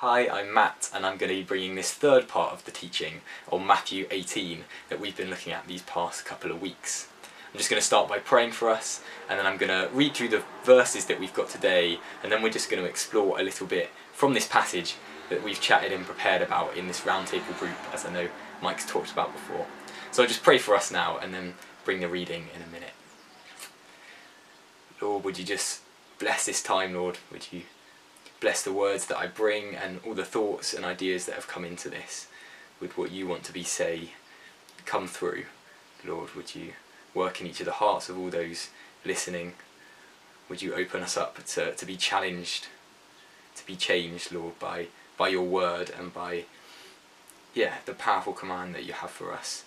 Hi, I'm Matt and I'm going to be bringing this third part of the teaching on Matthew 18 that we've been looking at these past couple of weeks. I'm just going to start by praying for us and then I'm going to read through the verses that we've got today and then we're just going to explore a little bit from this passage that we've chatted and prepared about in this roundtable group as I know Mike's talked about before. So I'll just pray for us now and then bring the reading in a minute. Lord, would you just bless this time, Lord? Would you bless the words that I bring and all the thoughts and ideas that have come into this with what you want to be say come through. Lord, would you work in each of the hearts of all those listening? Would you open us up to, to be challenged, to be changed, Lord, by, by your word and by yeah, the powerful command that you have for us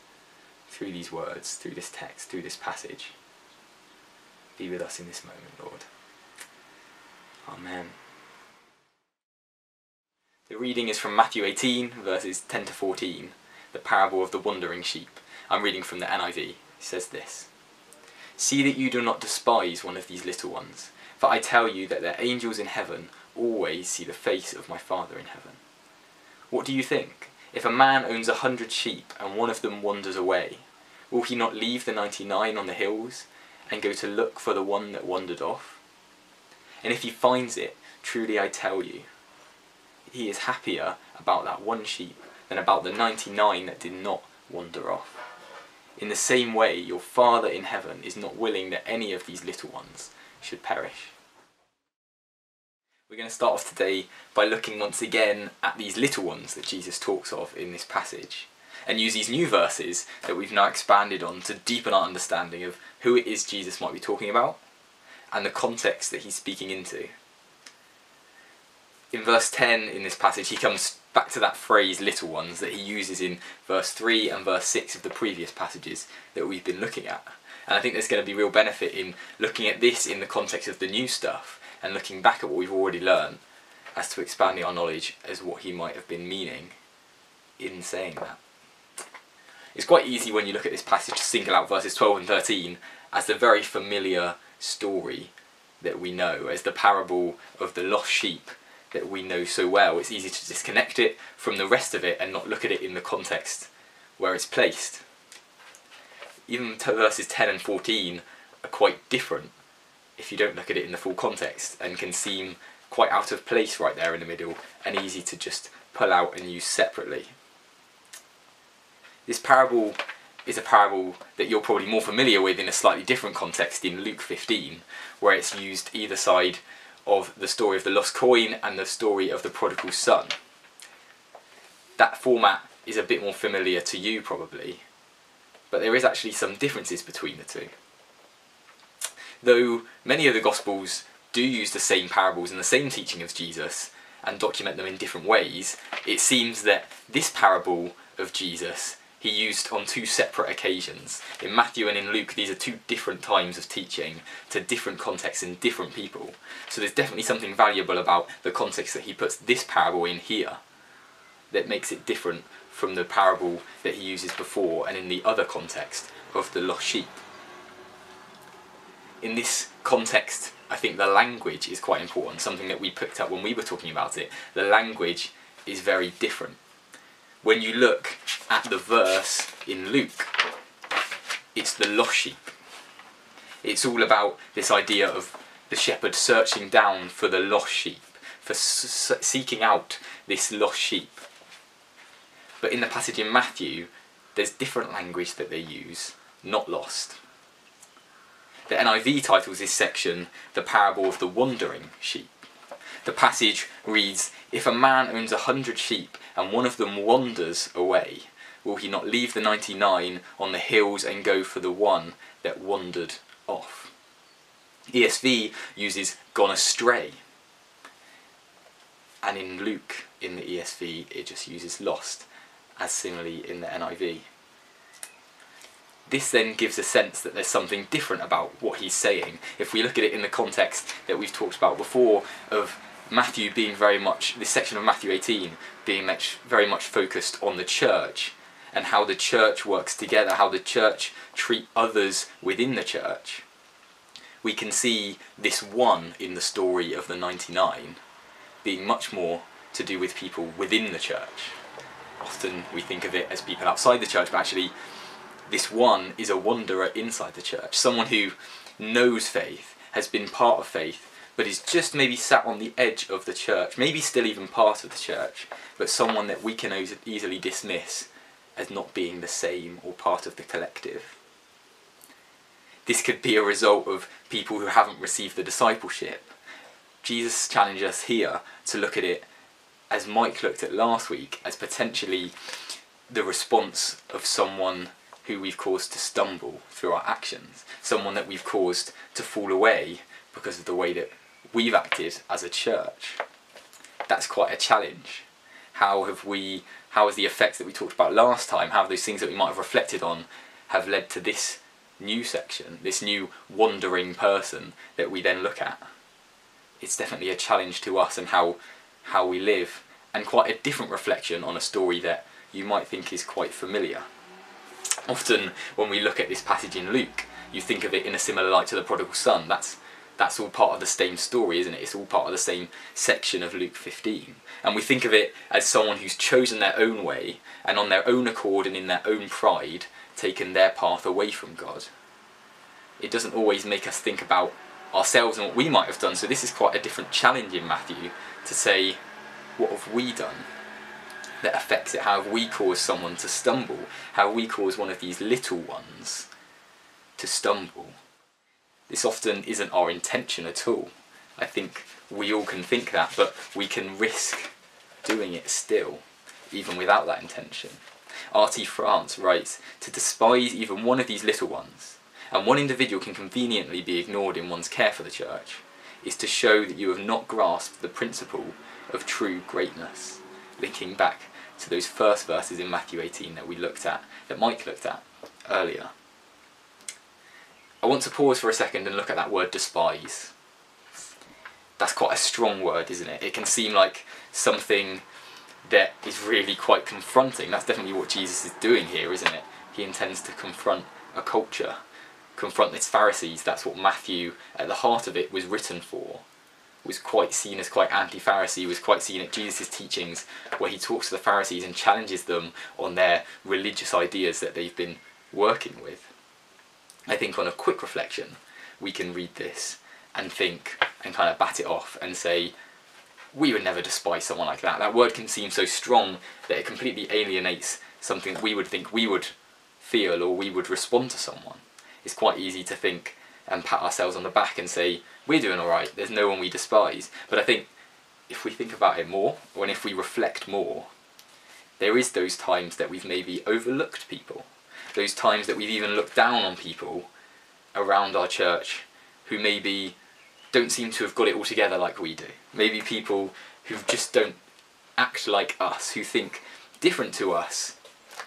through these words, through this text, through this passage. Be with us in this moment, Lord. Amen. Reading is from Matthew 18, verses 10 to 14, the parable of the wandering sheep. I'm reading from the NIV. It says this See that you do not despise one of these little ones, for I tell you that their angels in heaven always see the face of my Father in heaven. What do you think? If a man owns a hundred sheep and one of them wanders away, will he not leave the ninety nine on the hills and go to look for the one that wandered off? And if he finds it, truly I tell you, he is happier about that one sheep than about the 99 that did not wander off. In the same way, your Father in heaven is not willing that any of these little ones should perish. We're going to start off today by looking once again at these little ones that Jesus talks of in this passage and use these new verses that we've now expanded on to deepen our understanding of who it is Jesus might be talking about and the context that he's speaking into in verse 10 in this passage, he comes back to that phrase little ones that he uses in verse 3 and verse 6 of the previous passages that we've been looking at. And I think there's going to be real benefit in looking at this in the context of the new stuff and looking back at what we've already learned as to expanding our knowledge as what he might have been meaning in saying that. It's quite easy when you look at this passage to single out verses 12 and 13 as the very familiar story that we know, as the parable of the lost sheep that we know so well. It's easy to disconnect it from the rest of it and not look at it in the context where it's placed. Even verses 10 and 14 are quite different if you don't look at it in the full context and can seem quite out of place right there in the middle and easy to just pull out and use separately. This parable is a parable that you're probably more familiar with in a slightly different context in Luke 15, where it's used either side of the story of the lost coin and the story of the prodigal son. That format is a bit more familiar to you probably, but there is actually some differences between the two. Though many of the Gospels do use the same parables and the same teaching of Jesus and document them in different ways, it seems that this parable of Jesus he used on two separate occasions. In Matthew and in Luke, these are two different times of teaching to different contexts and different people. So there's definitely something valuable about the context that he puts this parable in here that makes it different from the parable that he uses before and in the other context of the lost sheep. In this context, I think the language is quite important, something that we picked up when we were talking about it. The language is very different when you look at the verse in Luke, it's the lost sheep. It's all about this idea of the shepherd searching down for the lost sheep, for seeking out this lost sheep. But in the passage in Matthew, there's different language that they use, not lost. The NIV titles this section The Parable of the Wandering Sheep. The passage reads, If a man owns a hundred sheep and one of them wanders away, will he not leave the 99 on the hills and go for the one that wandered off? ESV uses gone astray. And in Luke, in the ESV, it just uses lost, as similarly in the NIV. This then gives a sense that there's something different about what he's saying. If we look at it in the context that we've talked about before of Matthew being very much, this section of Matthew 18 being much, very much focused on the church and how the church works together, how the church treat others within the church. We can see this one in the story of the 99 being much more to do with people within the church. Often we think of it as people outside the church, but actually, this one is a wanderer inside the church, someone who knows faith, has been part of faith, but is just maybe sat on the edge of the church, maybe still even part of the church, but someone that we can easily dismiss as not being the same or part of the collective. This could be a result of people who haven't received the discipleship. Jesus challenges us here to look at it as Mike looked at last week as potentially the response of someone who we've caused to stumble through our actions, someone that we've caused to fall away because of the way that we've acted as a church. That's quite a challenge. How have we, how has the effects that we talked about last time, how those things that we might have reflected on have led to this new section, this new wandering person that we then look at? It's definitely a challenge to us and how, how we live, and quite a different reflection on a story that you might think is quite familiar. Often, when we look at this passage in Luke, you think of it in a similar light to the prodigal son. That's that's all part of the same story, isn't it? It's all part of the same section of Luke 15. And we think of it as someone who's chosen their own way and on their own accord and in their own pride taken their path away from God. It doesn't always make us think about ourselves and what we might have done, so this is quite a different challenge in Matthew to say, what have we done that affects it? How have we caused someone to stumble? How have we caused one of these little ones to stumble? This often isn't our intention at all. I think we all can think that, but we can risk doing it still, even without that intention. R.T. France writes, to despise even one of these little ones, and one individual can conveniently be ignored in one's care for the church, is to show that you have not grasped the principle of true greatness, linking back to those first verses in Matthew 18 that we looked at, that Mike looked at earlier. I want to pause for a second and look at that word despise. That's quite a strong word, isn't it? It can seem like something that is really quite confronting. That's definitely what Jesus is doing here, isn't it? He intends to confront a culture, confront its Pharisees. That's what Matthew, at the heart of it, was written for. Was quite seen as quite anti-Pharisee. Was quite seen at Jesus' teachings, where he talks to the Pharisees and challenges them on their religious ideas that they've been working with. I think on a quick reflection, we can read this and think and kind of bat it off and say, we would never despise someone like that. That word can seem so strong that it completely alienates something we would think we would feel or we would respond to someone. It's quite easy to think and pat ourselves on the back and say, we're doing alright, there's no one we despise. But I think if we think about it more, or if we reflect more, there is those times that we've maybe overlooked people those times that we've even looked down on people around our church who maybe don't seem to have got it all together like we do. Maybe people who just don't act like us, who think different to us.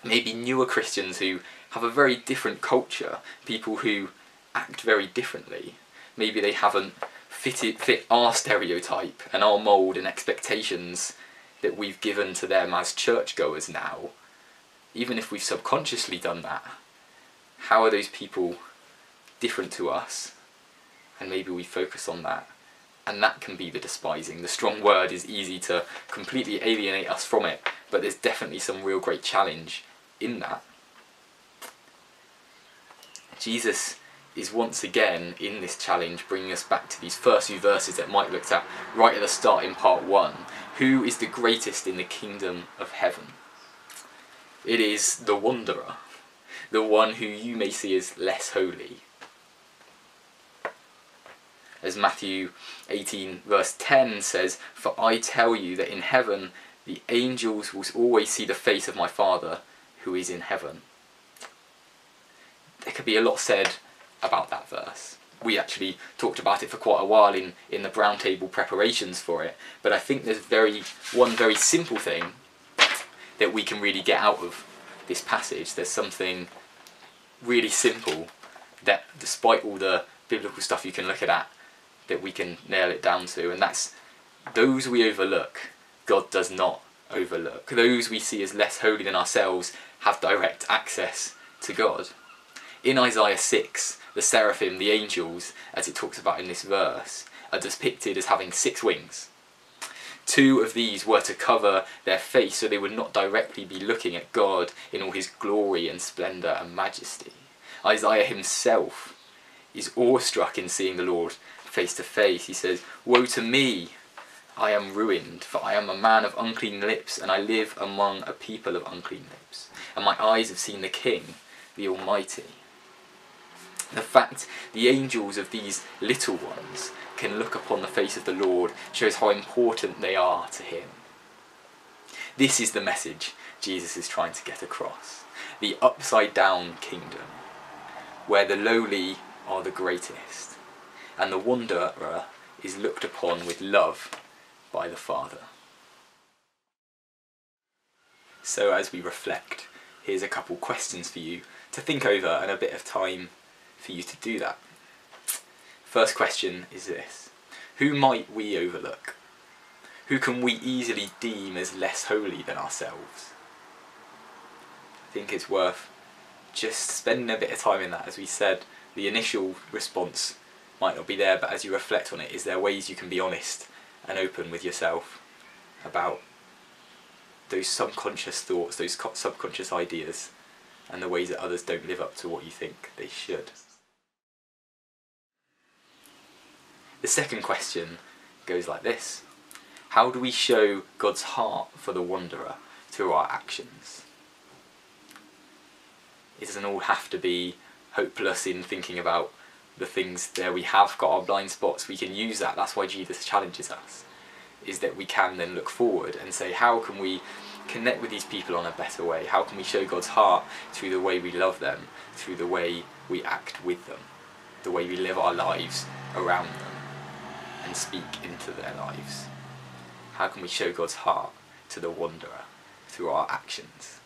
Maybe newer Christians who have a very different culture, people who act very differently. Maybe they haven't fitted, fit our stereotype and our mould and expectations that we've given to them as churchgoers now even if we've subconsciously done that, how are those people different to us? And maybe we focus on that. And that can be the despising. The strong word is easy to completely alienate us from it, but there's definitely some real great challenge in that. Jesus is once again in this challenge bringing us back to these first few verses that Mike looked at right at the start in part one. Who is the greatest in the kingdom of heaven? It is the wanderer, the one who you may see as less holy. As Matthew 18, verse 10 says, For I tell you that in heaven the angels will always see the face of my Father who is in heaven. There could be a lot said about that verse. We actually talked about it for quite a while in, in the round table preparations for it, but I think there's very one very simple thing that we can really get out of this passage. There's something really simple that, despite all the biblical stuff you can look at, that that we can nail it down to, and that's those we overlook, God does not overlook. Those we see as less holy than ourselves have direct access to God. In Isaiah 6, the seraphim, the angels, as it talks about in this verse, are depicted as having six wings. Two of these were to cover their face so they would not directly be looking at God in all his glory and splendour and majesty. Isaiah himself is awestruck in seeing the Lord face to face. He says, Woe to me! I am ruined, for I am a man of unclean lips, and I live among a people of unclean lips. And my eyes have seen the King, the Almighty. The fact the angels of these little ones can look upon the face of the Lord shows how important they are to him. This is the message Jesus is trying to get across. The upside down kingdom, where the lowly are the greatest, and the wanderer is looked upon with love by the Father. So, as we reflect, here's a couple questions for you to think over and a bit of time for you to do that. First question is this Who might we overlook? Who can we easily deem as less holy than ourselves? I think it's worth just spending a bit of time in that. As we said, the initial response might not be there, but as you reflect on it, is there ways you can be honest and open with yourself about those subconscious thoughts, those subconscious ideas, and the ways that others don't live up to what you think they should. The second question goes like this How do we show God's heart for the wanderer through our actions? It doesn't all have to be hopeless in thinking about the things there we have got our blind spots, we can use that. That's why Jesus challenges us, is that we can then look forward and say, how can we connect with these people on a better way? How can we show God's heart through the way we love them, through the way we act with them, the way we live our lives around them and speak into their lives? How can we show God's heart to the wanderer through our actions?